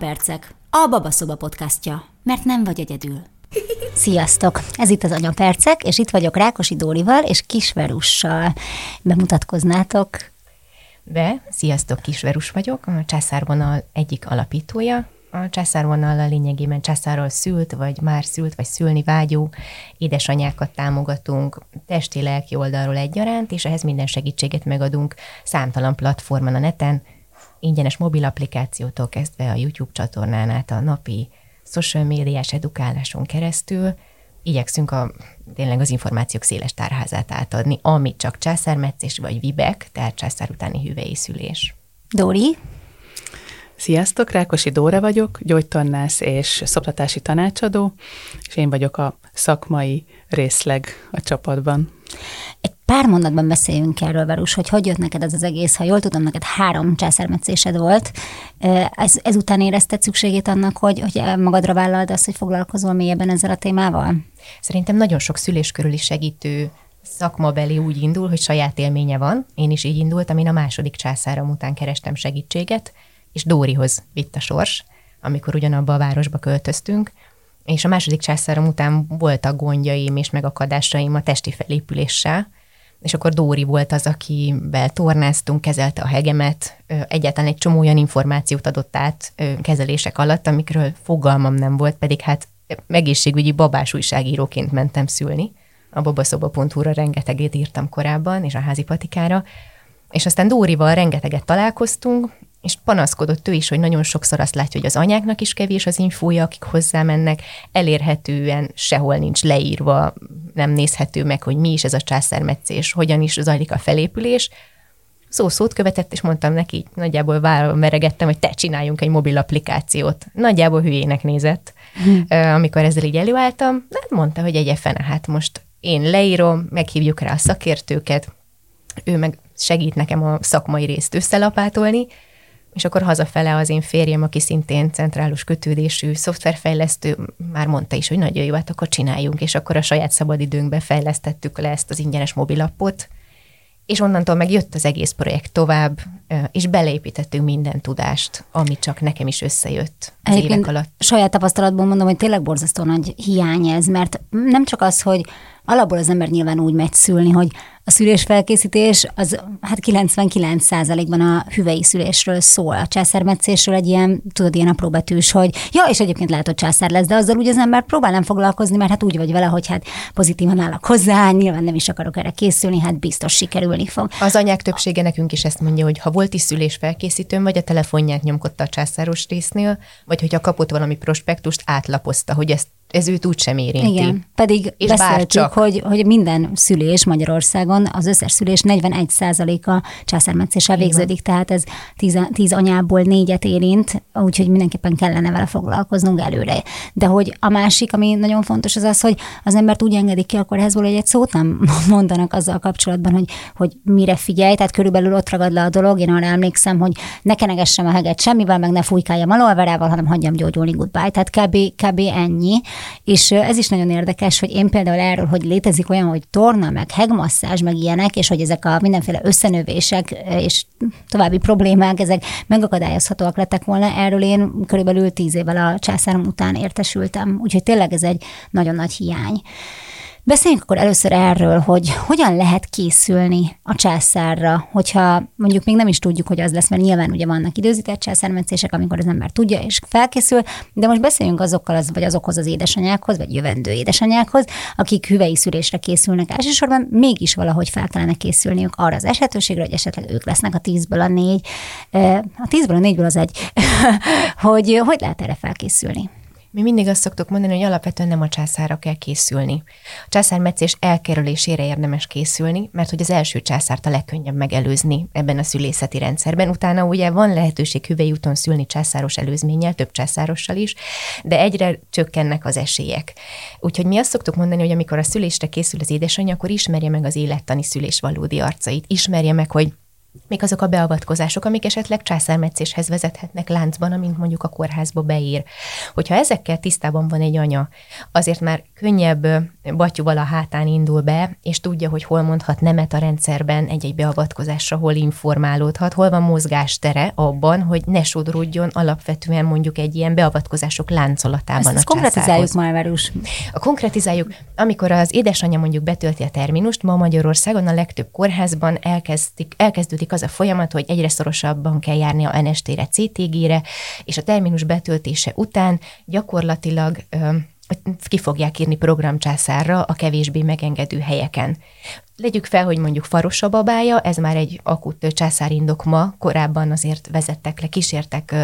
Anyapercek, a Babaszoba podcastja, mert nem vagy egyedül. Sziasztok! Ez itt az Anyapercek, és itt vagyok Rákosi Dórival és Kisverussal. Bemutatkoznátok? Be, sziasztok, Kisverus vagyok, a császárvonal egyik alapítója. A császárvonal a lényegében császárral szült, vagy már szült, vagy szülni vágyó édesanyákat támogatunk testi-lelki oldalról egyaránt, és ehhez minden segítséget megadunk számtalan platformon a neten, ingyenes mobil applikációtól kezdve a YouTube csatornán át a napi social médiás edukáláson keresztül igyekszünk a, tényleg az információk széles tárházát átadni, amit csak császármetszés vagy vibek, tehát császár utáni hüvei szülés. Dori? Sziasztok, Rákosi Dóra vagyok, gyógytornász és szoptatási tanácsadó, és én vagyok a szakmai részleg a csapatban. Egy pár mondatban beszéljünk erről, Verus, hogy hogy jött neked ez az egész. Ha jól tudom, neked három császármetszésed volt. Ez, ezután érezted szükségét annak, hogy, hogy magadra vállald azt, hogy foglalkozol mélyebben ezzel a témával? Szerintem nagyon sok szülés körüli segítő szakmabeli úgy indul, hogy saját élménye van. Én is így indultam, én a második császárom után kerestem segítséget, és Dórihoz vitt a sors, amikor ugyanabba a városba költöztünk, és a második császárom után voltak gondjaim és megakadásaim a testi felépüléssel, és akkor Dóri volt az, akivel tornáztunk, kezelte a hegemet, egyáltalán egy csomó olyan információt adott át kezelések alatt, amikről fogalmam nem volt, pedig hát egészségügyi babás újságíróként mentem szülni. A babaszoba.hu-ra rengeteget írtam korábban, és a házi patikára, és aztán Dórival rengeteget találkoztunk, és panaszkodott ő is, hogy nagyon sokszor azt látja, hogy az anyáknak is kevés az infója, akik hozzá mennek, elérhetően sehol nincs leírva, nem nézhető meg, hogy mi is ez a császármetszés, hogyan is zajlik a felépülés. Szó szót követett, és mondtam neki, nagyjából vállal meregettem, hogy te csináljunk egy mobil applikációt. Nagyjából hülyének nézett, hmm. amikor ezzel így előálltam. De mondta, hogy egy fene, hát most én leírom, meghívjuk rá a szakértőket, ő meg segít nekem a szakmai részt összelapátolni, és akkor hazafele az én férjem, aki szintén centrális kötődésű szoftverfejlesztő, már mondta is, hogy nagyon jó, hát akkor csináljunk, és akkor a saját szabadidőnkbe fejlesztettük le ezt az ingyenes mobilappot, és onnantól meg jött az egész projekt tovább, és beleépítettünk minden tudást, ami csak nekem is összejött az Egyébként évek alatt. Saját tapasztalatból mondom, hogy tényleg borzasztó nagy hiány ez, mert nem csak az, hogy alapból az ember nyilván úgy megy szülni, hogy a szülésfelkészítés az hát 99%-ban a hüvei szülésről szól. A császármetszésről egy ilyen, tudod, ilyen apróbetűs, hogy ja, és egyébként lehet, hogy császár lesz, de azzal úgy az ember próbál nem foglalkozni, mert hát úgy vagy vele, hogy hát pozitívan állok hozzá, nyilván nem is akarok erre készülni, hát biztos sikerülni fog. Az anyák többsége nekünk is ezt mondja, hogy ha volt is szülésfelkészítőm, vagy a telefonját nyomkodta a császáros résznél, vagy hogyha kapott valami prospektust, átlapozta, hogy ezt ez őt úgysem érinti. Igen, pedig és beszéltük, hogy, hogy minden szülés Magyarországon, az összes szülés 41%-a császármetszéssel végződik, tehát ez 10, 10 anyából négyet érint, úgyhogy mindenképpen kellene vele foglalkoznunk előre. De hogy a másik, ami nagyon fontos, az az, hogy az embert úgy engedik ki a kórházból, hogy egy szót nem mondanak azzal kapcsolatban, hogy, hogy mire figyelj, tehát körülbelül ott ragad le a dolog. Én arra emlékszem, hogy ne kenegessem a heget semmivel, meg ne fújkáljam a lolverával, hanem hagyjam gyógyulni, goodbye. Tehát kb, kb ennyi. És ez is nagyon érdekes, hogy én például erről, hogy létezik olyan, hogy torna, meg hegmasszázs, meg ilyenek, és hogy ezek a mindenféle összenövések és további problémák, ezek megakadályozhatóak lettek volna, erről én körülbelül tíz évvel a császárom után értesültem. Úgyhogy tényleg ez egy nagyon nagy hiány. Beszéljünk akkor először erről, hogy hogyan lehet készülni a császárra, hogyha mondjuk még nem is tudjuk, hogy az lesz, mert nyilván ugye vannak időzített császármetszések, amikor az ember tudja és felkészül, de most beszéljünk azokkal az, vagy azokhoz az édesanyákhoz, vagy jövendő édesanyákhoz, akik hüvei szülésre készülnek elsősorban, mégis valahogy fel kellene készülniük arra az esetőségre, hogy esetleg ők lesznek a tízből a négy, a tízből a négyből az egy, hogy hogy lehet erre felkészülni. Mi mindig azt szoktuk mondani, hogy alapvetően nem a császára kell készülni. A császármetszés elkerülésére érdemes készülni, mert hogy az első császárt a legkönnyebb megelőzni ebben a szülészeti rendszerben. Utána ugye van lehetőség hüvei úton szülni császáros előzménnyel, több császárossal is, de egyre csökkennek az esélyek. Úgyhogy mi azt szoktuk mondani, hogy amikor a szülésre készül az édesanyja, akkor ismerje meg az élettani szülés valódi arcait. Ismerje meg, hogy még azok a beavatkozások, amik esetleg császármetszéshez vezethetnek láncban, amint mondjuk a kórházba beír. Hogyha ezekkel tisztában van egy anya, azért már könnyebb batyuval a hátán indul be, és tudja, hogy hol mondhat nemet a rendszerben egy-egy beavatkozásra, hol informálódhat, hol van mozgástere abban, hogy ne sodródjon alapvetően mondjuk egy ilyen beavatkozások láncolatában ezt, ezt a konkretizáljuk már, Verus. A konkretizáljuk, amikor az édesanyja mondjuk betölti a terminust, ma Magyarországon a legtöbb kórházban elkezdik, elkezdődik az a folyamat, hogy egyre szorosabban kell járni a NST-re, CTG-re, és a terminus betöltése után gyakorlatilag ki fogják írni programcsászárra a kevésbé megengedő helyeken. Legyük fel, hogy mondjuk faros a babája, ez már egy akut császárindok ma, korábban azért vezettek le, kísértek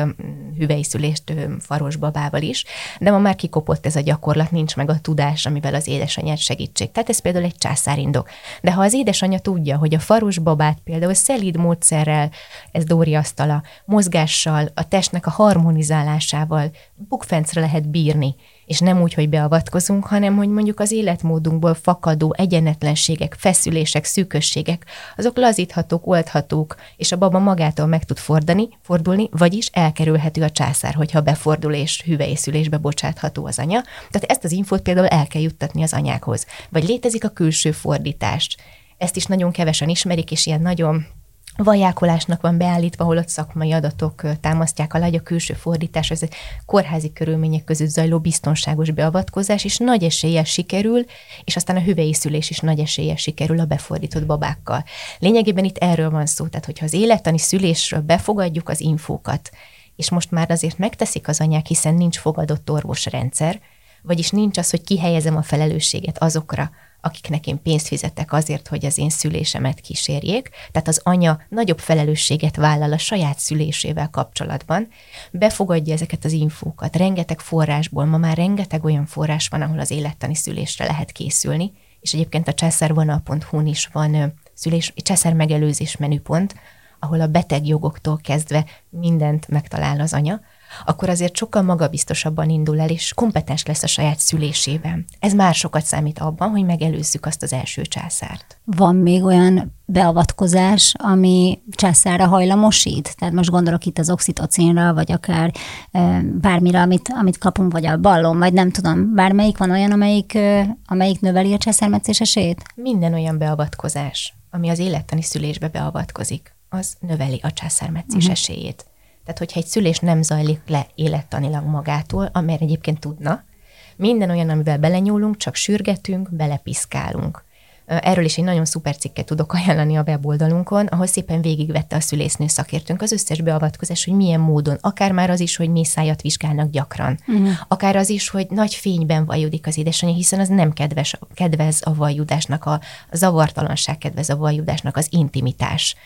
hüvelyszülést faros babával is, de ma már kikopott ez a gyakorlat, nincs meg a tudás, amivel az édesanyját segítség. Tehát ez például egy császárindok. De ha az édesanyja tudja, hogy a faros babát például szelíd módszerrel, ez Dóri asztala, mozgással, a testnek a harmonizálásával bukfencre lehet bírni, és nem úgy, hogy beavatkozunk, hanem hogy mondjuk az életmódunkból fakadó egyenetlenségek, feszülések, szűkösségek, azok lazíthatók, oldhatók, és a baba magától meg tud fordani, fordulni, vagyis elkerülhető a császár, hogyha befordul és hüvelyszülésbe bocsátható az anya. Tehát ezt az infót például el kell juttatni az anyákhoz. Vagy létezik a külső fordítást. Ezt is nagyon kevesen ismerik, és ilyen nagyon vajákolásnak van beállítva, ahol ott szakmai adatok támasztják alá, hogy a külső fordítás, ez egy kórházi körülmények között zajló biztonságos beavatkozás, és nagy eséllyel sikerül, és aztán a hüvelyszülés is nagy eséllyel sikerül a befordított babákkal. Lényegében itt erről van szó, tehát hogyha az élettani szülésről befogadjuk az infókat, és most már azért megteszik az anyák, hiszen nincs fogadott orvosrendszer, vagyis nincs az, hogy kihelyezem a felelősséget azokra, akiknek én pénzt fizetek azért, hogy az én szülésemet kísérjék. Tehát az anya nagyobb felelősséget vállal a saját szülésével kapcsolatban, befogadja ezeket az infókat. Rengeteg forrásból, ma már rengeteg olyan forrás van, ahol az élettani szülésre lehet készülni, és egyébként a császárvonal.hu-n is van szülés, császár megelőzés menüpont, ahol a beteg jogoktól kezdve mindent megtalál az anya, akkor azért sokkal magabiztosabban indul el, és kompetens lesz a saját szülésében. Ez már sokat számít abban, hogy megelőzzük azt az első császárt. Van még olyan beavatkozás, ami császára hajlamosít? Tehát most gondolok itt az oxitocinra, vagy akár e, bármire, amit, amit kapunk, vagy a ballon, vagy nem tudom, bármelyik van olyan, amelyik, e, amelyik növeli a császármetszés esélyét? Minden olyan beavatkozás, ami az élettani szülésbe beavatkozik, az növeli a császármetszés uh-huh. esélyét. Tehát, hogyha egy szülés nem zajlik le élettanilag magától, amely egyébként tudna, minden olyan, amivel belenyúlunk, csak sürgetünk, belepiszkálunk. Erről is egy nagyon szuper cikket tudok ajánlani a weboldalunkon, ahol szépen végigvette a szülésznő szakértőnk az összes beavatkozás, hogy milyen módon, akár már az is, hogy mészájat vizsgálnak gyakran, uh-huh. akár az is, hogy nagy fényben vajudik az édesanyja, hiszen az nem kedves, kedvez a vajudásnak, a zavartalanság kedvez a vajudásnak, az intimitás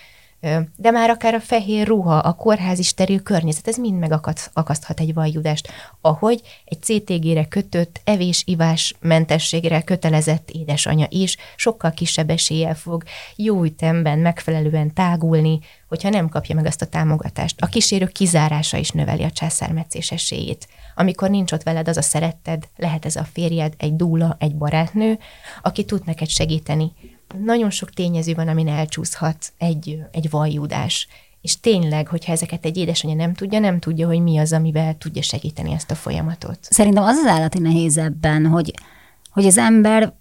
de már akár a fehér ruha, a kórházi steril környezet, ez mind megakaszthat egy vajjudást, ahogy egy CTG-re kötött, evés-ivás mentességre kötelezett édesanyja is sokkal kisebb eséllyel fog jó ütemben megfelelően tágulni, hogyha nem kapja meg azt a támogatást. A kísérő kizárása is növeli a császármetszés esélyét. Amikor nincs ott veled az a szeretted, lehet ez a férjed, egy dúla, egy barátnő, aki tud neked segíteni nagyon sok tényező van, amin elcsúszhat egy, egy vajjúdás. És tényleg, hogyha ezeket egy édesanyja nem tudja, nem tudja, hogy mi az, amivel tudja segíteni ezt a folyamatot. Szerintem az az állati nehéz ebben, hogy, hogy az ember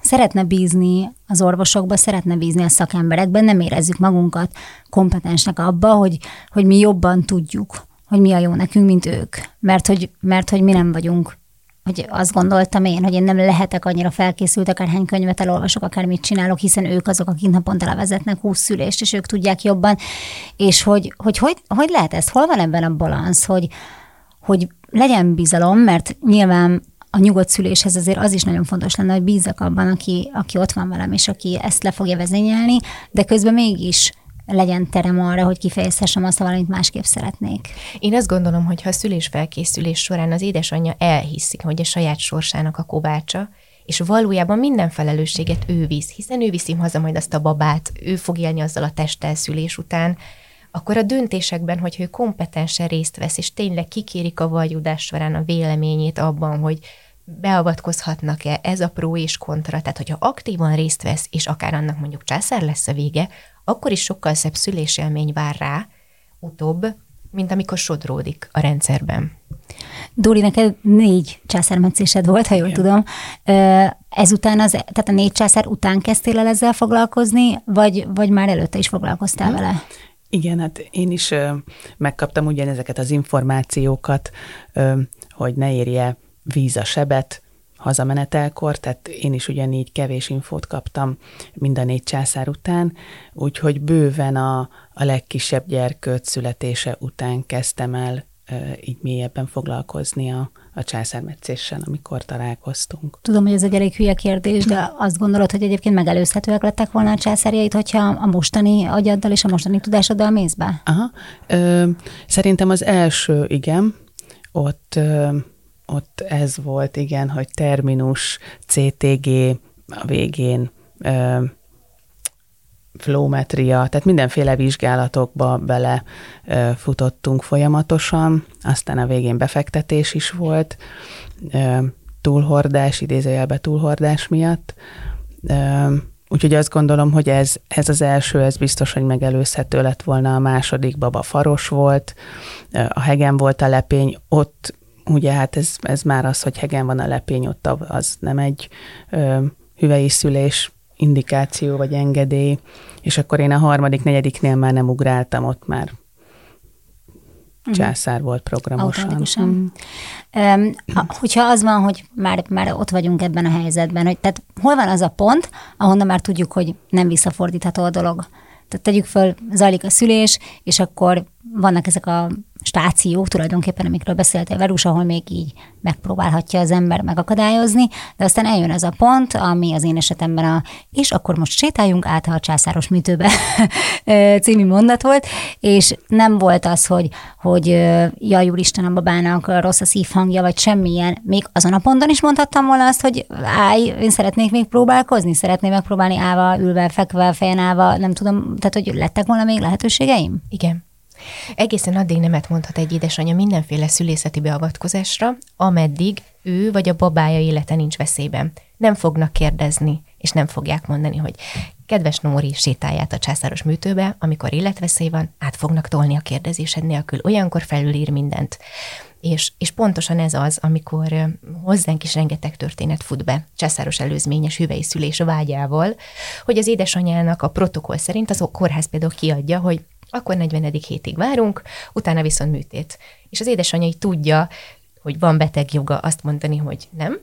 szeretne bízni az orvosokba, szeretne bízni a szakemberekben, nem érezzük magunkat kompetensnek abba, hogy, hogy mi jobban tudjuk, hogy mi a jó nekünk, mint ők. Mert hogy, mert hogy mi nem vagyunk hogy azt gondoltam én, hogy én nem lehetek annyira felkészült, akárhány könyvet elolvasok, akár mit csinálok, hiszen ők azok, akik naponta levezetnek 20 szülést, és ők tudják jobban, és hogy hogy, hogy, hogy lehet ez, hol van ebben a balansz, hogy, hogy legyen bizalom, mert nyilván a nyugodt szüléshez azért az is nagyon fontos lenne, hogy bízzak abban, aki, aki ott van velem, és aki ezt le fogja vezényelni, de közben mégis legyen terem arra, hogy kifejezhessem azt, valamit másképp szeretnék. Én azt gondolom, hogy ha a szülés-felkészülés során az édesanyja elhiszi, hogy a saját sorsának a kovácsa, és valójában minden felelősséget ő visz, hiszen ő viszi haza majd azt a babát, ő fog élni azzal a testtel szülés után, akkor a döntésekben, hogy ő kompetensen részt vesz, és tényleg kikérik a vajudás során a véleményét abban, hogy beavatkozhatnak-e, ez a pró és kontra, tehát hogyha aktívan részt vesz, és akár annak mondjuk császár lesz a vége, akkor is sokkal szebb szülésélmény vár rá utóbb, mint amikor sodródik a rendszerben. Dóri, neked négy császármetszésed volt, ha jól Igen. tudom. ezután, az, tehát a négy császár után kezdtél el ezzel foglalkozni, vagy, vagy már előtte is foglalkoztál vele? Igen, hát én is megkaptam ugyanezeket az információkat, hogy ne érje víz a sebet, hazamenetelkor, tehát én is ugyanígy kevés infót kaptam mind a négy császár után, úgyhogy bőven a, a legkisebb gyerkőt születése után kezdtem el így mélyebben foglalkozni a, a császármetszéssel, amikor találkoztunk. Tudom, hogy ez egy elég hülye kérdés, de azt gondolod, hogy egyébként megelőzhetőek lettek volna a császárjait, hogyha a mostani agyaddal és a mostani tudásoddal mész be? Aha. Ö, szerintem az első, igen, ott ö, ott ez volt, igen, hogy terminus, CTG a végén, ö, flómetria, tehát mindenféle vizsgálatokba bele ö, futottunk folyamatosan, aztán a végén befektetés is volt, ö, túlhordás, idézőjelbe túlhordás miatt. Ö, úgyhogy azt gondolom, hogy ez, ez az első, ez biztos, hogy megelőzhető lett volna, a második baba faros volt, a hegen volt a lepény, ott ugye hát ez, ez már az, hogy hegen van a lepény, ott az nem egy ö, hüvei szülés indikáció vagy engedély, és akkor én a harmadik, negyediknél már nem ugráltam, ott már mhm. császár volt programosan. Um, hogyha az van, hogy már, már ott vagyunk ebben a helyzetben, hogy tehát hol van az a pont, ahonnan már tudjuk, hogy nem visszafordítható a dolog. Tehát tegyük föl, zajlik a szülés, és akkor vannak ezek a stációk tulajdonképpen, amikről beszéltél Verus, ahol még így megpróbálhatja az ember megakadályozni, de aztán eljön ez a pont, ami az én esetemben a és akkor most sétáljunk át a császáros műtőbe című mondat volt, és nem volt az, hogy, hogy jaj, úristen, a babának rossz a szívhangja, vagy semmilyen. Még azon a ponton is mondhattam volna azt, hogy állj, én szeretnék még próbálkozni, szeretném megpróbálni állva, ülve, fekve, fejen állva, nem tudom, tehát hogy lettek volna még lehetőségeim? Igen. Egészen addig nemet mondhat egy édesanyja mindenféle szülészeti beavatkozásra, ameddig ő vagy a babája élete nincs veszélyben. Nem fognak kérdezni, és nem fogják mondani, hogy kedves Nóri, sétáját a császáros műtőbe, amikor életveszély van, át fognak tolni a kérdezésed nélkül. Olyankor felülír mindent. És, és pontosan ez az, amikor hozzánk is rengeteg történet fut be, császáros előzményes hüvei szülés vágyával, hogy az édesanyának a protokoll szerint az kórház például kiadja, hogy akkor 40. hétig várunk, utána viszont műtét. És az édesanyja így tudja, hogy van beteg joga azt mondani, hogy nem,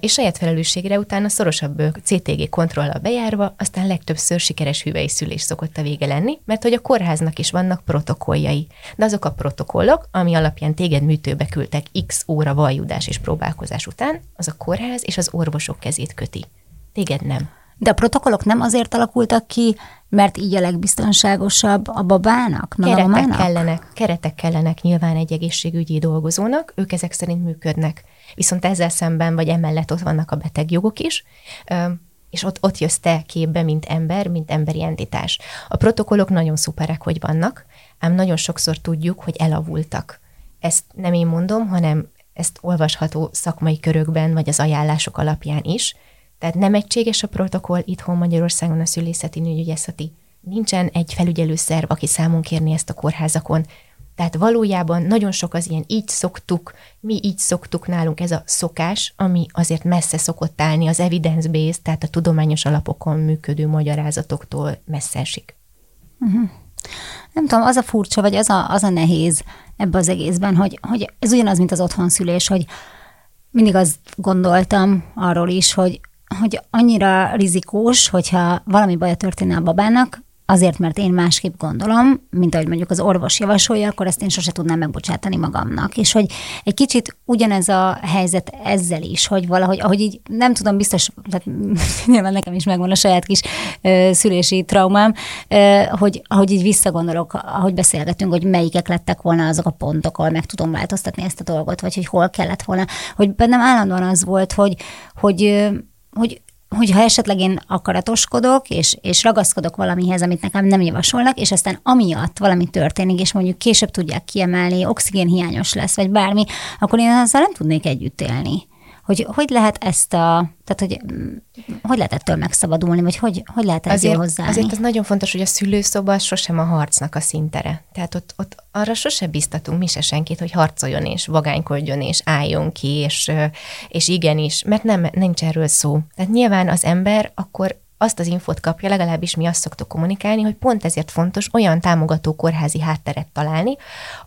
és saját felelősségre utána szorosabb CTG kontrollal bejárva, aztán legtöbbször sikeres hüvei szülés szokott a vége lenni, mert hogy a kórháznak is vannak protokolljai. De azok a protokollok, ami alapján téged műtőbe küldtek x óra vajudás és próbálkozás után, az a kórház és az orvosok kezét köti. Téged nem. De a protokollok nem azért alakultak ki, mert így a legbiztonságosabb a babának, meg keretek a mamának? kellenek, keretek kellenek nyilván egy egészségügyi dolgozónak, ők ezek szerint működnek. Viszont ezzel szemben, vagy emellett ott vannak a betegjogok is, és ott, ott jössz te képbe, mint ember, mint emberi entitás. A protokollok nagyon szuperek, hogy vannak, ám nagyon sokszor tudjuk, hogy elavultak. Ezt nem én mondom, hanem ezt olvasható szakmai körökben, vagy az ajánlások alapján is, tehát nem egységes a protokoll itthon Magyarországon a szülészeti nőgyógyászati. Nincsen egy felügyelő szerv, aki számon kérni ezt a kórházakon. Tehát valójában nagyon sok az ilyen így szoktuk, mi így szoktuk nálunk ez a szokás, ami azért messze szokott állni az evidence-based, tehát a tudományos alapokon működő magyarázatoktól messze esik. Uh-huh. Nem tudom, az a furcsa, vagy az a, az a nehéz ebbe az egészben, hogy, hogy ez ugyanaz, mint az otthonszülés, hogy mindig azt gondoltam arról is, hogy hogy annyira rizikós, hogyha valami baja történne a babának, azért, mert én másképp gondolom, mint ahogy mondjuk az orvos javasolja, akkor ezt én sose tudnám megbocsátani magamnak. És hogy egy kicsit ugyanez a helyzet ezzel is, hogy valahogy, ahogy így nem tudom, biztos, tehát nyilván nekem is megvan a saját kis ö, szülési traumám, ö, hogy ahogy így visszagondolok, ahogy beszélgetünk, hogy melyikek lettek volna azok a pontok, ahol meg tudom változtatni ezt a dolgot, vagy hogy hol kellett volna, hogy bennem állandóan az volt, hogy, hogy hogy hogyha esetleg én akaratoskodok, és, és ragaszkodok valamihez, amit nekem nem javasolnak, és aztán amiatt valami történik, és mondjuk később tudják kiemelni, oxigén hiányos lesz, vagy bármi, akkor én azzal nem tudnék együtt élni. Hogy hogy lehet ezt a, tehát hogy hogy lehet ettől megszabadulni, vagy hogy, hogy lehet ezzel azért, hozzáállni? Azért az nagyon fontos, hogy a szülőszoba sosem a harcnak a szintere. Tehát ott, ott arra sose biztatunk mi se senkit, hogy harcoljon és vagánykodjon és álljon ki, és, és igenis, mert nem, nincs erről szó. Tehát nyilván az ember akkor azt az infót kapja, legalábbis mi azt szoktuk kommunikálni, hogy pont ezért fontos olyan támogató kórházi hátteret találni,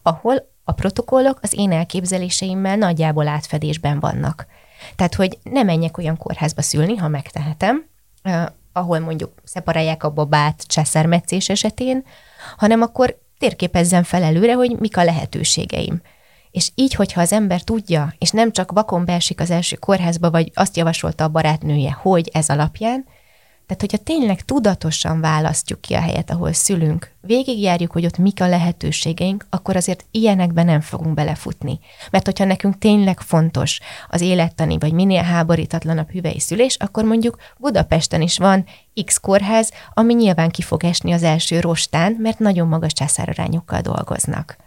ahol a protokollok az én elképzeléseimmel nagyjából átfedésben vannak. Tehát, hogy ne menjek olyan kórházba szülni, ha megtehetem, eh, ahol mondjuk szeparálják a babát császármetszés esetén, hanem akkor térképezzen fel előre, hogy mik a lehetőségeim. És így, hogyha az ember tudja, és nem csak vakon beesik az első kórházba, vagy azt javasolta a barátnője, hogy ez alapján, tehát, hogyha tényleg tudatosan választjuk ki a helyet, ahol szülünk, végigjárjuk, hogy ott mik a lehetőségeink, akkor azért ilyenekben nem fogunk belefutni. Mert hogyha nekünk tényleg fontos az élettani, vagy minél háborítatlanabb hüvei szülés, akkor mondjuk Budapesten is van X kórház, ami nyilván ki fog esni az első rostán, mert nagyon magas császárarányokkal dolgoznak.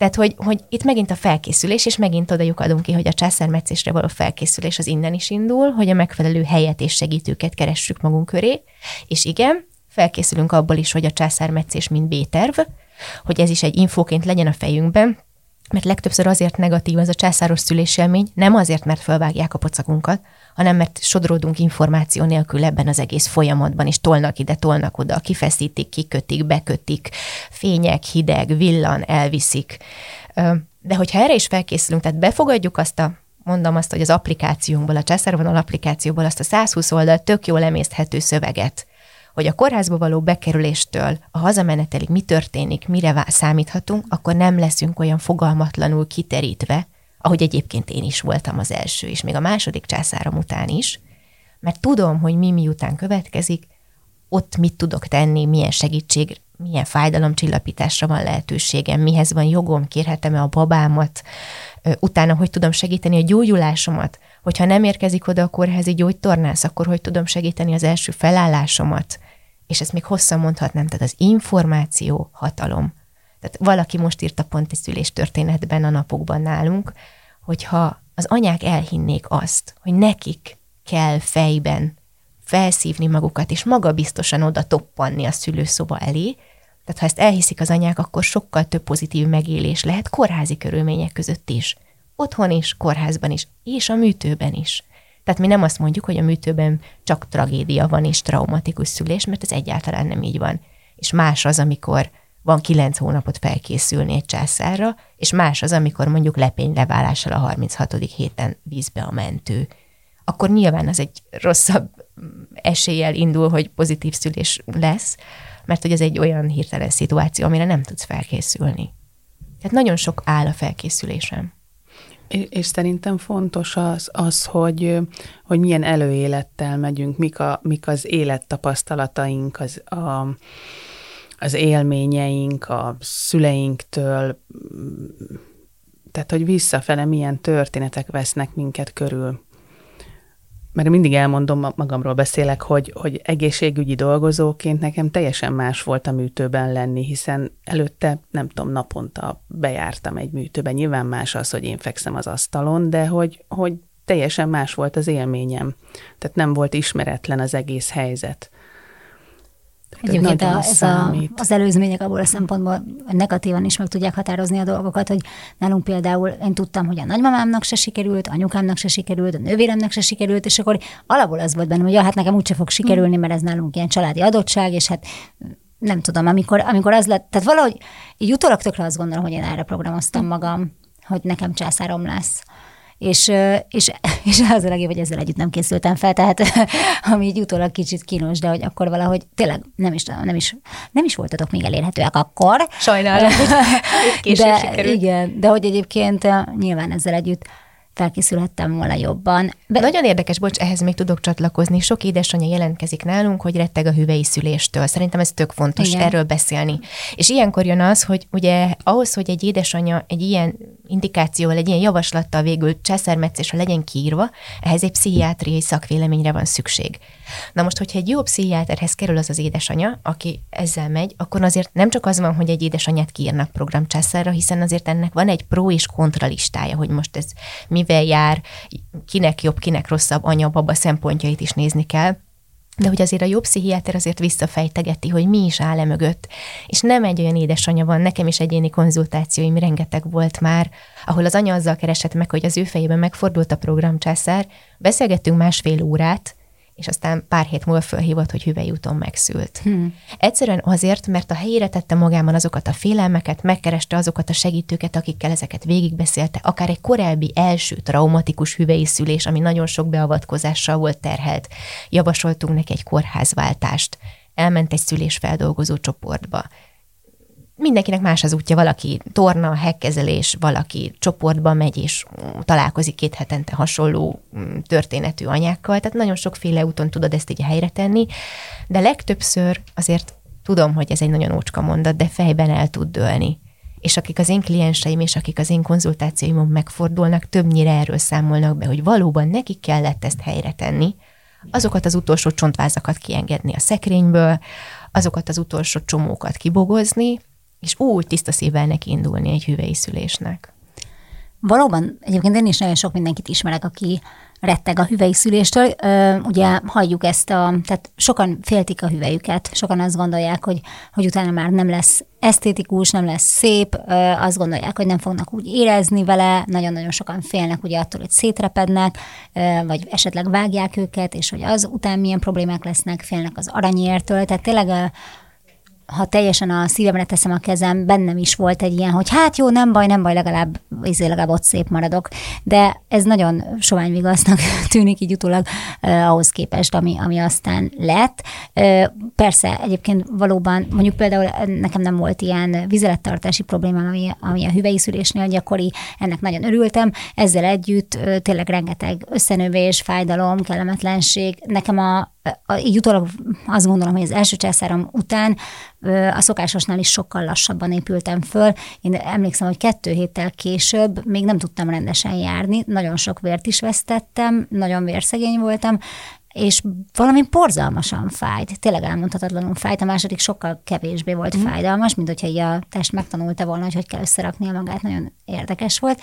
Tehát, hogy, hogy itt megint a felkészülés, és megint odajuk adunk ki, hogy a császármetszésre való felkészülés az innen is indul, hogy a megfelelő helyet és segítőket keressük magunk köré, és igen, felkészülünk abból is, hogy a császármetszés mint B-terv, hogy ez is egy infóként legyen a fejünkben, mert legtöbbször azért negatív az a császáros szülésélmény, nem azért, mert felvágják a pocakunkat, hanem mert sodródunk információ nélkül ebben az egész folyamatban, és tolnak ide, tolnak oda, kifeszítik, kikötik, bekötik, fények, hideg, villan, elviszik. De hogyha erre is felkészülünk, tehát befogadjuk azt a mondom azt, hogy az applikációnkból, a császárvonal applikációból azt a 120 oldal tök jól emészthető szöveget, hogy a kórházba való bekerüléstől a hazamenetelig mi történik, mire számíthatunk, akkor nem leszünk olyan fogalmatlanul kiterítve, ahogy egyébként én is voltam az első, és még a második császárom után is, mert tudom, hogy mi miután következik, ott mit tudok tenni, milyen segítség, milyen fájdalomcsillapításra van lehetőségem, mihez van jogom, kérhetem-e a babámat, utána hogy tudom segíteni a gyógyulásomat, hogyha nem érkezik oda a kórházi gyógytornász, akkor hogy tudom segíteni az első felállásomat, és ezt még hosszan mondhatnám, tehát az információ hatalom. Tehát valaki most írta pont egy szülés történetben a napokban nálunk, hogyha az anyák elhinnék azt, hogy nekik kell fejben felszívni magukat, és magabiztosan oda toppanni a szülőszoba elé, tehát ha ezt elhiszik az anyák, akkor sokkal több pozitív megélés lehet kórházi körülmények között is. Otthon is, kórházban is, és a műtőben is. Tehát mi nem azt mondjuk, hogy a műtőben csak tragédia van és traumatikus szülés, mert ez egyáltalán nem így van. És más az, amikor van kilenc hónapot felkészülni egy császárra, és más az, amikor mondjuk lepényleválással a 36. héten vízbe a mentő. Akkor nyilván az egy rosszabb eséllyel indul, hogy pozitív szülés lesz, mert hogy ez egy olyan hirtelen szituáció, amire nem tudsz felkészülni. Tehát nagyon sok áll a felkészülésem. És szerintem fontos az, az hogy, hogy milyen előélettel megyünk, mik, a, mik az élettapasztalataink, az, a, az élményeink a szüleinktől, tehát hogy visszafele milyen történetek vesznek minket körül. Mert mindig elmondom, magamról beszélek, hogy, hogy egészségügyi dolgozóként nekem teljesen más volt a műtőben lenni, hiszen előtte, nem tudom, naponta bejártam egy műtőben. Nyilván más az, hogy én fekszem az asztalon, de hogy, hogy teljesen más volt az élményem. Tehát nem volt ismeretlen az egész helyzet. Egyébként a, ez a, az előzmények abból a szempontból negatívan is meg tudják határozni a dolgokat, hogy nálunk például én tudtam, hogy a nagymamámnak se sikerült, anyukámnak se sikerült, a nővéremnek se sikerült, és akkor alapból az volt bennem, hogy ja, hát nekem úgyse fog sikerülni, mert ez nálunk ilyen családi adottság, és hát nem tudom, amikor, amikor az lett, tehát valahogy így utólag tökre azt gondolom, hogy én erre programoztam magam, hogy nekem császárom lesz és, és, és az a legjobb, hogy ezzel együtt nem készültem fel, tehát ami így utólag kicsit kínos, de hogy akkor valahogy tényleg nem is, nem is, nem is voltatok még elérhetőek akkor. Sajnálom, de, sikerült. Igen, de hogy egyébként nyilván ezzel együtt felkészülhettem volna jobban. De... Nagyon érdekes, bocs, ehhez még tudok csatlakozni. Sok édesanyja jelentkezik nálunk, hogy retteg a hüvei szüléstől. Szerintem ez tök fontos Igen. erről beszélni. És ilyenkor jön az, hogy ugye ahhoz, hogy egy édesanyja egy ilyen indikációval, egy ilyen javaslattal végül császármetszésre legyen kiírva, ehhez egy pszichiátriai szakvéleményre van szükség. Na most, hogyha egy jó pszichiáterhez kerül az az édesanyja, aki ezzel megy, akkor azért nem csak az van, hogy egy édesanyját kiírnak programcsászárra, hiszen azért ennek van egy pro és kontra listája, hogy most ez mivel jár, kinek jobb, kinek rosszabb anya, baba szempontjait is nézni kell de hogy azért a jobb pszichiáter azért visszafejtegeti, hogy mi is áll e mögött. És nem egy olyan édesanyja van, nekem is egyéni konzultációim rengeteg volt már, ahol az anya azzal keresett meg, hogy az ő fejében megfordult a programcsászár, beszélgettünk másfél órát, és aztán pár hét múlva fölhívott, hogy hüvely úton megszült. Hmm. Egyszerűen azért, mert a helyére tette magában azokat a félelmeket, megkereste azokat a segítőket, akikkel ezeket végigbeszélte, akár egy korábbi első traumatikus hüvei szülés, ami nagyon sok beavatkozással volt terhelt. Javasoltunk neki egy kórházváltást, elment egy szülésfeldolgozó csoportba mindenkinek más az útja, valaki torna, hekkezelés, valaki csoportba megy, és találkozik két hetente hasonló mm, történetű anyákkal, tehát nagyon sokféle úton tudod ezt így helyre tenni, de legtöbbször azért tudom, hogy ez egy nagyon ócska mondat, de fejben el tud dőlni. És akik az én klienseim és akik az én konzultációimon megfordulnak, többnyire erről számolnak be, hogy valóban nekik kellett ezt helyre tenni, azokat az utolsó csontvázakat kiengedni a szekrényből, azokat az utolsó csomókat kibogozni, és úgy tiszta szívvel neki indulni egy hüvei szülésnek. Valóban, egyébként én is nagyon sok mindenkit ismerek, aki retteg a hüvei szüléstől. Ugye halljuk ezt a, tehát sokan féltik a hüvelyüket, sokan azt gondolják, hogy, hogy utána már nem lesz esztétikus, nem lesz szép, azt gondolják, hogy nem fognak úgy érezni vele, nagyon-nagyon sokan félnek ugye attól, hogy szétrepednek, vagy esetleg vágják őket, és hogy az után milyen problémák lesznek, félnek az aranyértől, tehát tényleg ha teljesen a szívemre teszem a kezem, bennem is volt egy ilyen, hogy hát jó, nem baj, nem baj, legalább, izé, legalább ott szép maradok. De ez nagyon sovány vigasznak tűnik így utólag eh, ahhoz képest, ami, ami aztán lett. Eh, persze, egyébként valóban, mondjuk például nekem nem volt ilyen vizelettartási problémám, ami, ami a hüvei szülésnél gyakori, ennek nagyon örültem. Ezzel együtt eh, tényleg rengeteg összenövés, fájdalom, kellemetlenség. Nekem a, így utólag azt gondolom, hogy az első császárom után a szokásosnál is sokkal lassabban épültem föl. Én emlékszem, hogy kettő héttel később még nem tudtam rendesen járni, nagyon sok vért is vesztettem, nagyon vérszegény voltam, és valami porzalmasan fájt, tényleg elmondhatatlanul fájt, a második sokkal kevésbé volt mm. fájdalmas, mint hogyha így a test megtanulta volna, hogy hogy kell összeraknia magát, nagyon érdekes volt,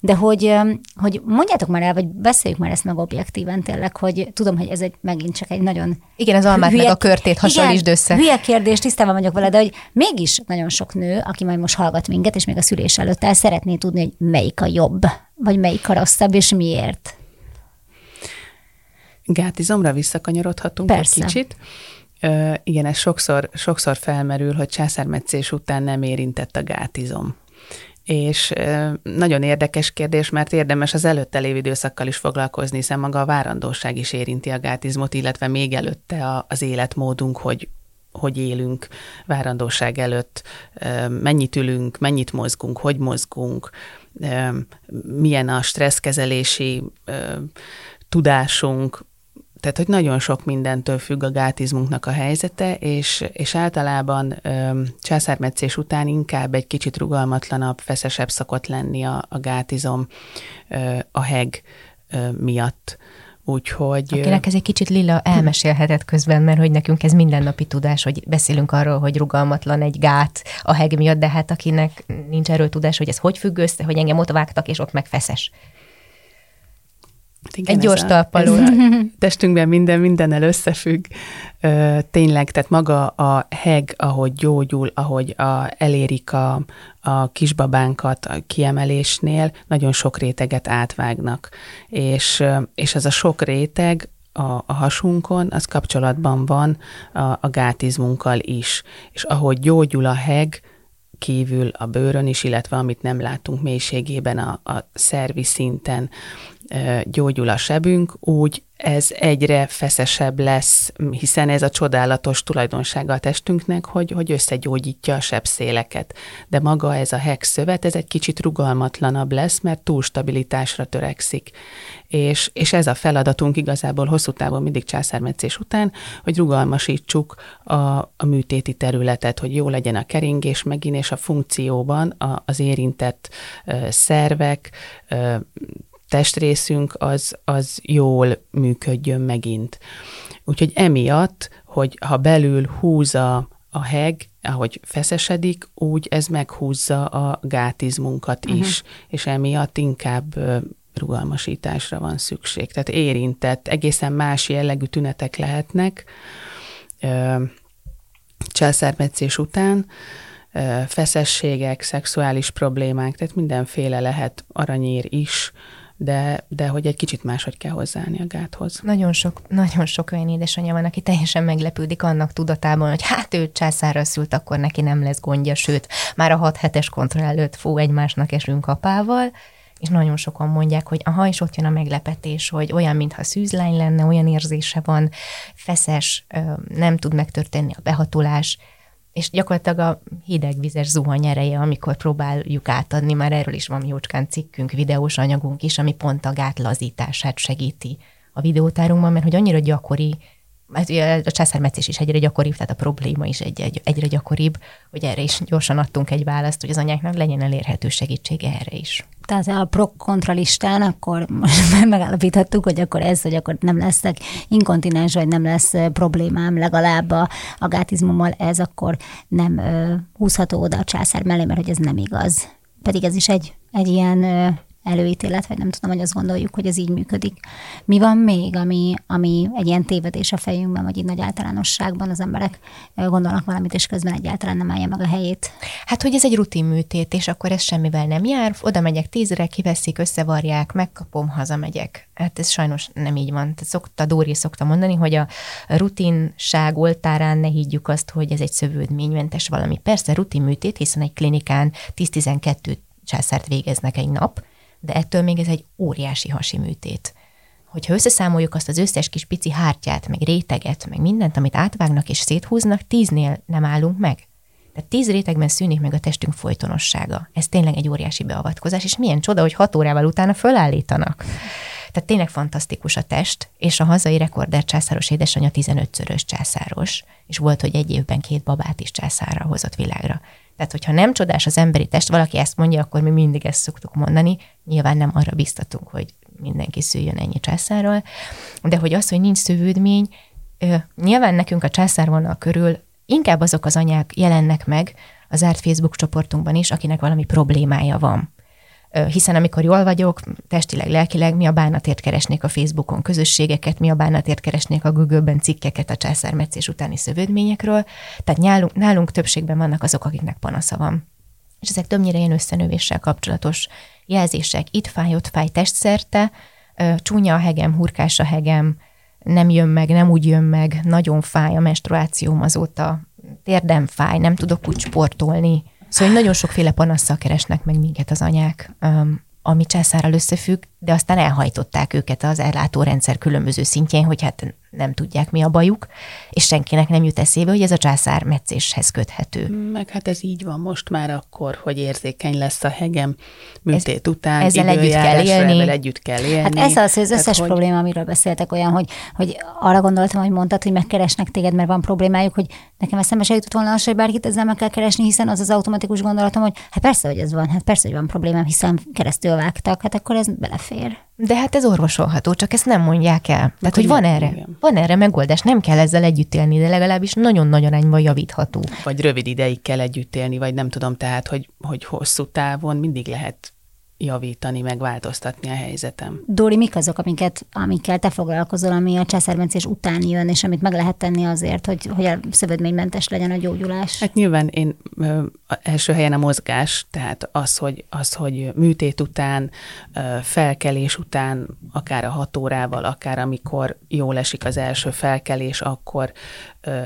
de hogy, hogy mondjátok már el, vagy beszéljük már ezt meg objektíven tényleg, hogy tudom, hogy ez egy megint csak egy nagyon... Igen, az almát hülye, meg a körtét hasonlítsd igen, össze. Hülye kérdés, tisztában vagyok vele, de hogy mégis nagyon sok nő, aki majd most hallgat minket, és még a szülés előtt el szeretné tudni, hogy melyik a jobb, vagy melyik a rosszabb, és miért. Gátizomra visszakanyarodhatunk Persze. egy kicsit. Ö, igen, ez sokszor, sokszor felmerül, hogy császármetszés után nem érintett a gátizom. És ö, nagyon érdekes kérdés, mert érdemes az előtte lévő időszakkal is foglalkozni, hiszen maga a várandóság is érinti a gátizmot, illetve még előtte a, az életmódunk, hogy hogy élünk várandóság előtt, mennyit ülünk, mennyit mozgunk, hogy mozgunk, milyen a stresszkezelési tudásunk, tehát, hogy nagyon sok mindentől függ a gátizmunknak a helyzete, és, és általában ö, császármetszés után inkább egy kicsit rugalmatlanabb, feszesebb szokott lenni a, a gátizom ö, a heg ö, miatt. Úgyhogy... Akinek ez egy kicsit lila elmesélhetett közben, mert hogy nekünk ez mindennapi tudás, hogy beszélünk arról, hogy rugalmatlan egy gát a heg miatt, de hát akinek nincs erről tudás, hogy ez hogy függ össze, hogy engem ott vágtak, és ott meg feszes. Igen, egy gyors talpaló. Testünkben minden mindennel összefügg. Tényleg, tehát maga a heg, ahogy gyógyul, ahogy a, elérik a, a kisbabánkat a kiemelésnél, nagyon sok réteget átvágnak. És, és ez a sok réteg a, a hasunkon, az kapcsolatban van a, a gátizmunkkal is. És ahogy gyógyul a heg, kívül a bőrön is, illetve amit nem látunk mélységében a, a szervi szinten, gyógyul a sebünk, úgy ez egyre feszesebb lesz, hiszen ez a csodálatos tulajdonsága a testünknek, hogy, hogy összegyógyítja a sebszéleket. De maga ez a hex szövet, ez egy kicsit rugalmatlanabb lesz, mert túlstabilitásra törekszik. És, és ez a feladatunk igazából hosszú távon mindig császármetszés után, hogy rugalmasítsuk a, a műtéti területet, hogy jó legyen a keringés megint, és a funkcióban a, az érintett ö, szervek, ö, testrészünk az, az jól működjön megint. Úgyhogy emiatt, hogy ha belül húz a, a heg, ahogy feszesedik, úgy ez meghúzza a gátizmunkat uh-huh. is, és emiatt inkább rugalmasításra van szükség. Tehát érintett, egészen más jellegű tünetek lehetnek császármetszés után, feszességek, szexuális problémák, tehát mindenféle lehet aranyér is, de, de hogy egy kicsit máshogy kell hozzáállni a gáthoz. Nagyon sok, nagyon sok olyan édesanyja van, aki teljesen meglepődik annak tudatában, hogy hát ő császárra szült, akkor neki nem lesz gondja, sőt, már a hat hetes kontroll előtt fó egymásnak esünk apával, és nagyon sokan mondják, hogy aha, és ott jön a meglepetés, hogy olyan, mintha szűzlány lenne, olyan érzése van, feszes, nem tud megtörténni a behatolás, és gyakorlatilag a hidegvizes zuhany ereje, amikor próbáljuk átadni, már erről is van jócskán cikkünk, videós anyagunk is, ami pont a gát lazítását segíti a videótárunkban, mert hogy annyira gyakori, a császármetszés is egyre gyakoribb, tehát a probléma is egy, egy, egyre gyakoribb, hogy erre is gyorsan adtunk egy választ, hogy az anyáknak legyen elérhető segítsége erre is tehát a pro-kontra listán, akkor megállapíthattuk, hogy akkor ez, hogy akkor nem leszek inkontinens, vagy nem lesz problémám legalább a, a gátizmummal, ez akkor nem ö, húzható oda a császár mellé, mert hogy ez nem igaz. Pedig ez is egy, egy ilyen előítélet, vagy nem tudom, hogy azt gondoljuk, hogy ez így működik. Mi van még, ami, ami egy ilyen tévedés a fejünkben, vagy így nagy általánosságban az emberek gondolnak valamit, és közben egyáltalán nem állja meg a helyét? Hát, hogy ez egy rutin műtét, és akkor ez semmivel nem jár, oda megyek tízre, kiveszik, összevarják, megkapom, hazamegyek. Hát ez sajnos nem így van. Szokta, Dóri szokta mondani, hogy a rutinság oltárán ne higgyük azt, hogy ez egy szövődménymentes valami. Persze rutin műtét, hiszen egy klinikán 10-12 császárt végeznek egy nap, de ettől még ez egy óriási hasi műtét. Hogyha összeszámoljuk azt az összes kis pici hártyát, meg réteget, meg mindent, amit átvágnak és széthúznak, tíznél nem állunk meg. Tehát tíz rétegben szűnik meg a testünk folytonossága. Ez tényleg egy óriási beavatkozás, és milyen csoda, hogy hat órával utána fölállítanak. Tehát tényleg fantasztikus a test, és a hazai rekorder császáros édesanyja 15-szörös császáros, és volt, hogy egy évben két babát is császárra hozott világra. Tehát, hogyha nem csodás az emberi test, valaki ezt mondja, akkor mi mindig ezt szoktuk mondani. Nyilván nem arra biztatunk, hogy mindenki szüljön ennyi császárral, de hogy az, hogy nincs szövődmény, nyilván nekünk a császárvonal körül inkább azok az anyák jelennek meg az zárt Facebook csoportunkban is, akinek valami problémája van hiszen amikor jól vagyok, testileg, lelkileg, mi a bánatért keresnék a Facebookon közösségeket, mi a bánatért keresnék a Google-ben cikkeket a császármetszés utáni szövődményekről, tehát nálunk, nálunk többségben vannak azok, akiknek panasza van. És ezek többnyire ilyen összenövéssel kapcsolatos jelzések. Itt fáj, ott fáj testszerte, csúnya a hegem, hurkás a hegem, nem jön meg, nem úgy jön meg, nagyon fáj a menstruációm azóta, térdem fáj, nem tudok úgy sportolni, Szóval nagyon sokféle panasszal keresnek meg minket az anyák, ami császárral összefügg, de aztán elhajtották őket az ellátórendszer különböző szintjén, hogy hát nem tudják mi a bajuk, és senkinek nem jut eszébe, hogy ez a császár meccéshez köthető. Meg hát ez így van most már akkor, hogy érzékeny lesz a hegem műtét ez, után, ezzel együtt kell élni. együtt kell élni. Hát ez az, az összes hogy... probléma, amiről beszéltek olyan, hogy, hogy arra gondoltam, hogy mondtad, hogy megkeresnek téged, mert van problémájuk, hogy nekem eszembe se jutott volna az, hogy bárkit ezzel meg kell keresni, hiszen az az automatikus gondolatom, hogy hát persze, hogy ez van, hát persze, hogy van problémám, hiszen keresztül vágtak, hát akkor ez belefér. De hát ez orvosolható, csak ezt nem mondják el. Tehát, hogy van erre, igen. van erre megoldás, nem kell ezzel együtt élni, de legalábbis nagyon nagy arányban javítható. Vagy rövid ideig kell együtt élni, vagy nem tudom, tehát, hogy, hogy hosszú távon mindig lehet javítani, meg változtatni a helyzetem. Dóri, mik azok, amiket, amikkel te foglalkozol, ami a császármencés után jön, és amit meg lehet tenni azért, hogy, hogy a szövődménymentes legyen a gyógyulás? Hát nyilván én ö, első helyen a mozgás, tehát az, hogy, az, hogy műtét után, ö, felkelés után, akár a hat órával, akár amikor jól esik az első felkelés, akkor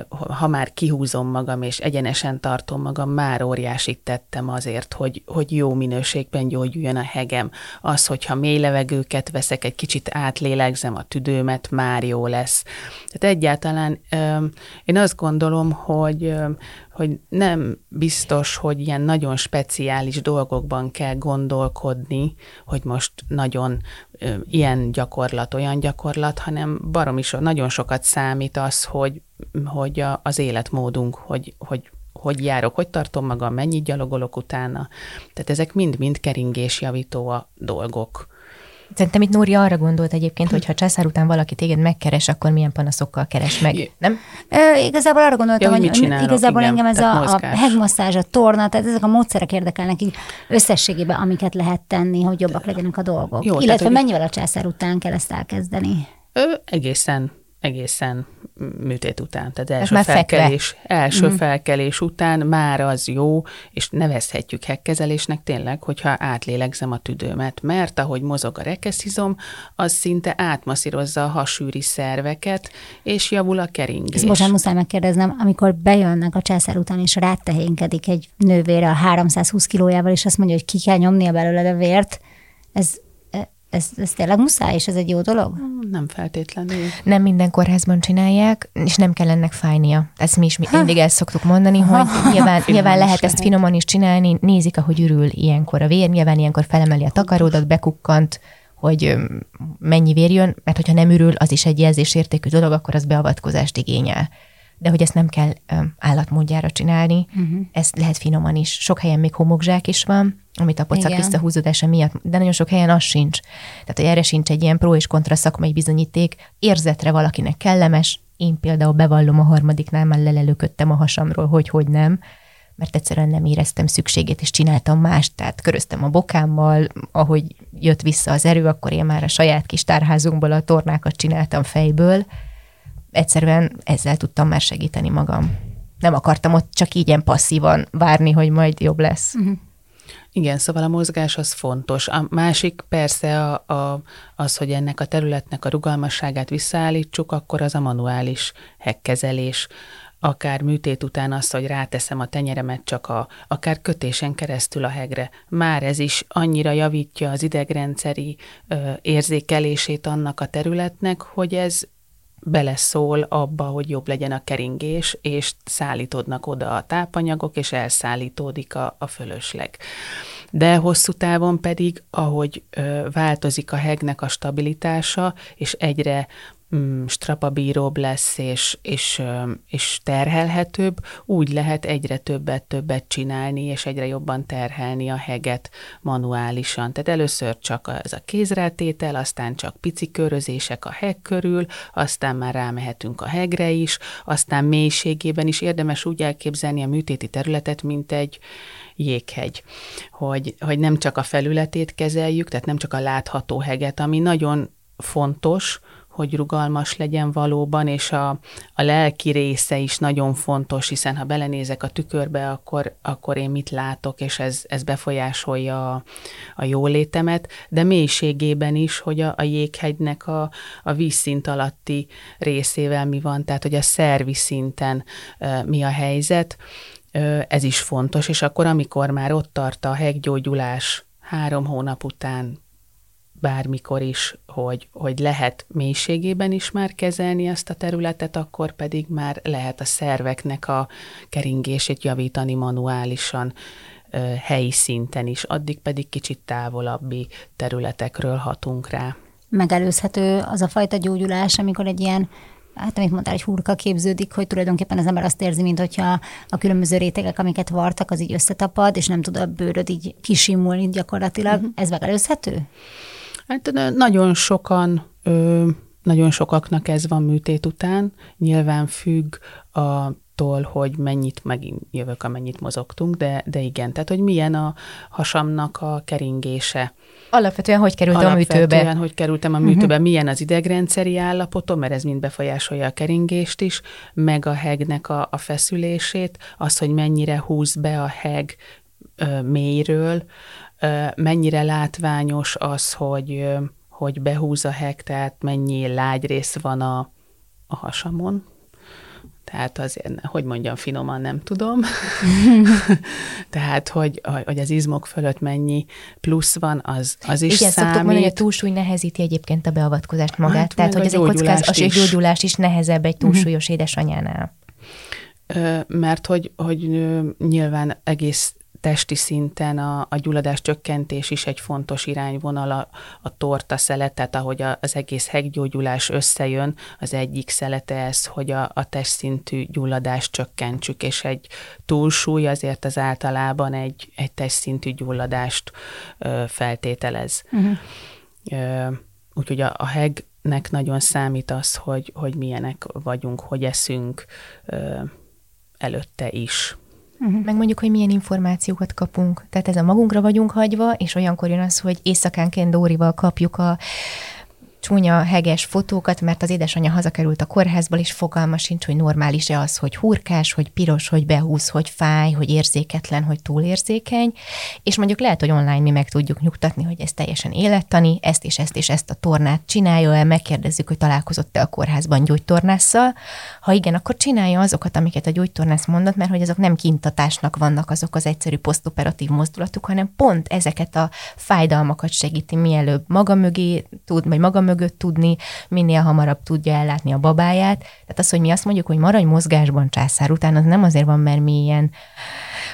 ha már kihúzom magam, és egyenesen tartom magam, már óriásit tettem azért, hogy, hogy jó minőségben gyógyuljon a hegem. Az, hogyha mély levegőket veszek, egy kicsit átlélegzem a tüdőmet, már jó lesz. Tehát egyáltalán én azt gondolom, hogy, hogy nem biztos, hogy ilyen nagyon speciális dolgokban kell gondolkodni, hogy most nagyon ilyen gyakorlat, olyan gyakorlat, hanem barom is nagyon sokat számít az, hogy, hogy a, az életmódunk, hogy, hogy hogy járok, hogy tartom magam, mennyit gyalogolok utána. Tehát ezek mind-mind keringésjavító a dolgok. Szerintem itt Nóri arra gondolt egyébként, hogy ha császár után valaki téged megkeres, akkor milyen panaszokkal keres meg, nem? E, igazából arra gondoltam, ja, hogy, hogy igazából igen, engem ez a, a hegmasszázs, a torna, tehát ezek a módszerek érdekelnek így összességében, amiket lehet tenni, hogy jobbak legyenek a dolgok. Jó, Illetve tehát, mennyivel a császár után kell ezt elkezdeni? Ö, egészen egészen műtét után. Tehát első, már felkelés, első mm. felkelés után már az jó, és nevezhetjük hekkezelésnek tényleg, hogyha átlélegzem a tüdőmet, mert ahogy mozog a rekeszizom, az szinte átmaszírozza a hasűri szerveket, és javul a keringés. Ezt bocsánat, muszáj megkérdeznem, amikor bejönnek a császár után, és rátehénkedik egy nővére a 320 kilójával, és azt mondja, hogy ki kell nyomnia belőle a vért, ez ez, ez tényleg muszáj, és ez egy jó dolog? Nem feltétlenül. Nem minden kórházban csinálják, és nem kell ennek fájnia. Ezt mi is mindig el szoktuk mondani, hogy nyilván, nyilván lehet ezt finoman is csinálni, nézik, ahogy ürül ilyenkor a vér, nyilván ilyenkor felemeli a takaródat, bekukkant, hogy mennyi vér jön, mert hogyha nem ürül, az is egy jelzésértékű dolog, akkor az beavatkozást igényel de hogy ezt nem kell állatmódjára csinálni, uh-huh. ezt lehet finoman is. Sok helyen még homokzsák is van, amit a pocak visszahúzódása miatt, de nagyon sok helyen az sincs. Tehát, hogy erre sincs egy ilyen pro és kontra szakmai bizonyíték, érzetre valakinek kellemes, én például bevallom a harmadiknál, már lelelőködtem a hasamról, hogy hogy nem, mert egyszerűen nem éreztem szükségét, és csináltam mást, tehát köröztem a bokámmal, ahogy jött vissza az erő, akkor én már a saját kis tárházunkból a tornákat csináltam fejből, egyszerűen ezzel tudtam már segíteni magam. Nem akartam ott csak így ilyen passzívan várni, hogy majd jobb lesz. Uh-huh. Igen, szóval a mozgás az fontos. A másik persze a, a, az, hogy ennek a területnek a rugalmasságát visszaállítsuk, akkor az a manuális hekkezelés akár műtét után az, hogy ráteszem a tenyeremet csak a, akár kötésen keresztül a hegre. Már ez is annyira javítja az idegrendszeri ö, érzékelését annak a területnek, hogy ez beleszól abba, hogy jobb legyen a keringés, és szállítódnak oda a tápanyagok, és elszállítódik a, a fölösleg. De hosszú távon pedig, ahogy ö, változik a hegnek a stabilitása, és egyre mm, strapabíróbb lesz, és, és, és terhelhetőbb, úgy lehet egyre többet, többet csinálni, és egyre jobban terhelni a heget manuálisan. Tehát először csak ez a kézrátétel, aztán csak pici körözések a heg körül, aztán már rámehetünk a hegre is, aztán mélységében is érdemes úgy elképzelni a műtéti területet, mint egy, jéghegy, hogy, hogy nem csak a felületét kezeljük, tehát nem csak a látható heget, ami nagyon fontos, hogy rugalmas legyen valóban, és a, a lelki része is nagyon fontos, hiszen ha belenézek a tükörbe, akkor, akkor én mit látok, és ez, ez befolyásolja a, a jólétemet, de mélységében is, hogy a, a jéghegynek a, a vízszint alatti részével mi van, tehát hogy a szervi szinten e, mi a helyzet, e, ez is fontos, és akkor amikor már ott tart a heggyógyulás három hónap után, bármikor is, hogy, hogy lehet mélységében is már kezelni ezt a területet, akkor pedig már lehet a szerveknek a keringését javítani manuálisan, helyi szinten is, addig pedig kicsit távolabbi területekről hatunk rá. Megelőzhető az a fajta gyógyulás, amikor egy ilyen hát amit mondtál, egy hurka képződik, hogy tulajdonképpen az ember azt érzi, mint hogyha a különböző rétegek, amiket vartak, az így összetapad, és nem tud a bőröd így kisimulni gyakorlatilag. Uh-huh. Ez megelőzhető? Hát nagyon sokan, nagyon sokaknak ez van műtét után. Nyilván függ attól, hogy mennyit, megint jövök, amennyit mozogtunk, de, de igen, tehát hogy milyen a hasamnak a keringése. Alapvetően hogy kerültem a műtőbe? Alapvetően, hogy kerültem a műtőbe, uh-huh. milyen az idegrendszeri állapotom, mert ez mind befolyásolja a keringést is, meg a hegnek a, a feszülését, az, hogy mennyire húz be a heg mélyről, mennyire látványos az, hogy, hogy behúz a heg, tehát mennyi lágy rész van a, a hasamon. tehát azért, hogy mondjam, finoman nem tudom. tehát, hogy, hogy az izmok fölött mennyi plusz van, az, az is Igen, számít. szoktuk mondani, hogy a túlsúly nehezíti egyébként a beavatkozást magát. Hát, tehát, hogy ez egy kockázat, a gyógyulás is nehezebb egy túlsúlyos édesanyánál. Mert hogy, hogy nyilván egész testi szinten a, a gyulladás csökkentés is egy fontos irányvonal, a, a torta szeletet, ahogy a, az egész heggyógyulás összejön, az egyik szelete ez, hogy a, a testszintű gyulladást csökkentsük, és egy túlsúly azért az általában egy, egy testszintű gyulladást ö, feltételez. Uh-huh. Ö, úgyhogy a, a hegnek nagyon számít az, hogy, hogy milyenek vagyunk, hogy eszünk ö, előtte is. Uh-huh. Meg mondjuk, hogy milyen információkat kapunk. Tehát ez a magunkra vagyunk hagyva, és olyankor jön az, hogy éjszakánként Dórival kapjuk a csúnya, heges fotókat, mert az édesanyja hazakerült a kórházból, és fogalma sincs, hogy normális-e az, hogy hurkás, hogy piros, hogy behúz, hogy fáj, hogy érzéketlen, hogy túlérzékeny, és mondjuk lehet, hogy online mi meg tudjuk nyugtatni, hogy ez teljesen élettani, ezt és ezt és ezt a tornát csinálja el, megkérdezzük, hogy találkozott-e a kórházban gyógytornásszal. Ha igen, akkor csinálja azokat, amiket a gyógytornász mondott, mert hogy azok nem kintatásnak vannak azok az egyszerű posztoperatív mozdulatok, hanem pont ezeket a fájdalmakat segíti mielőbb maga mögé tud, vagy maga mögé mögött tudni, minél hamarabb tudja ellátni a babáját. Tehát az, hogy mi azt mondjuk, hogy maradj mozgásban császár után, az nem azért van, mert mi ilyen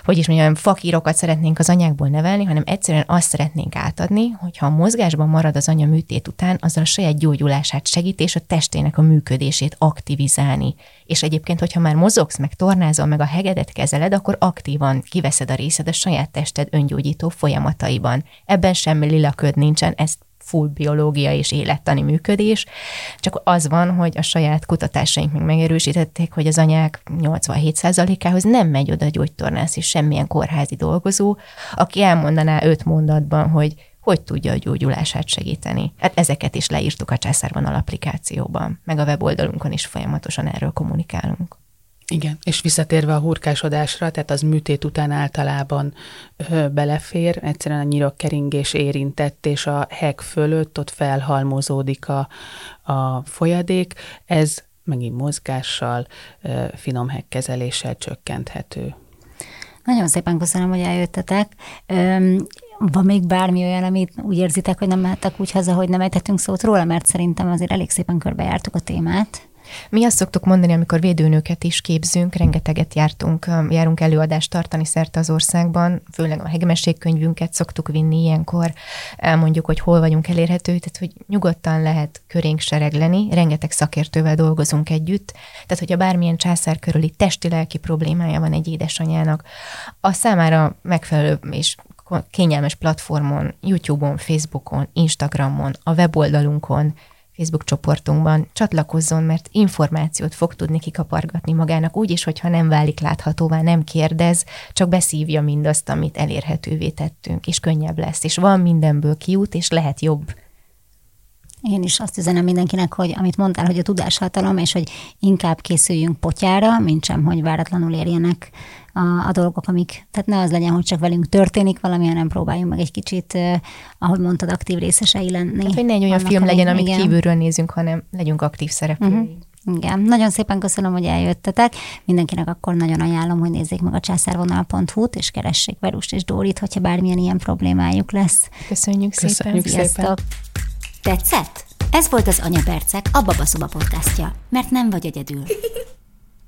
hogy is mondjam, fakírokat szeretnénk az anyákból nevelni, hanem egyszerűen azt szeretnénk átadni, hogyha a mozgásban marad az anya műtét után, azzal a saját gyógyulását segít, és a testének a működését aktivizálni. És egyébként, hogyha már mozogsz, meg tornázol, meg a hegedet kezeled, akkor aktívan kiveszed a részed a saját tested öngyógyító folyamataiban. Ebben semmi lilaköd nincsen, ezt full biológia és élettani működés, csak az van, hogy a saját kutatásaink még megerősítették, hogy az anyák 87%-ához nem megy oda gyógytornász és semmilyen kórházi dolgozó, aki elmondaná öt mondatban, hogy hogy tudja a gyógyulását segíteni. Hát ezeket is leírtuk a császárvonal applikációban, meg a weboldalunkon is folyamatosan erről kommunikálunk. Igen, és visszatérve a hurkásodásra, tehát az műtét után általában ö, belefér, egyszerűen a nyirokkeringés érintett, és a heg fölött ott felhalmozódik a, a folyadék, ez megint mozgással, ö, finom hegkezeléssel csökkenthető. Nagyon szépen köszönöm, hogy eljöttetek. Öm, van még bármi olyan, amit úgy érzitek, hogy nem mehettek úgy haza, hogy nem ejtettünk szót róla, mert szerintem azért elég szépen körbejártuk a témát. Mi azt szoktuk mondani, amikor védőnőket is képzünk, rengeteget jártunk, járunk előadást tartani szerte az országban, főleg a hegmességkönyvünket szoktuk vinni ilyenkor, elmondjuk, hogy hol vagyunk elérhető, tehát hogy nyugodtan lehet körénk seregleni, rengeteg szakértővel dolgozunk együtt, tehát hogyha bármilyen császár körüli testi-lelki problémája van egy édesanyának, a számára megfelelő és kényelmes platformon, YouTube-on, Facebookon, Instagramon, a weboldalunkon, Facebook csoportunkban csatlakozzon, mert információt fog tudni kikapargatni magának úgy is, hogyha nem válik láthatóvá, nem kérdez, csak beszívja mindazt, amit elérhetővé tettünk, és könnyebb lesz, és van mindenből kiút, és lehet jobb. Én is azt üzenem mindenkinek, hogy amit mondtál, hogy a tudáshatalom, és hogy inkább készüljünk potyára, mint sem, hogy váratlanul érjenek a, a dolgok, amik, tehát ne az legyen, hogy csak velünk történik valami, hanem próbáljunk meg egy kicsit, ahogy mondtad, aktív részesei lenni. Hát, hogy ne egy olyan film legyen, amit igen. kívülről nézünk, hanem legyünk aktív szereplői. Uh-huh. Igen, nagyon szépen köszönöm, hogy eljöttetek. Mindenkinek akkor nagyon ajánlom, hogy nézzék meg a császárvonal.hu-t, és keressék Verust és Dórit, hogyha bármilyen ilyen problémájuk lesz. Köszönjük, Köszönjük szépen. Sziasztok. Tetszett? Ez volt az Anyapercek, a Babaszoba podcastja, mert nem vagy egyedül.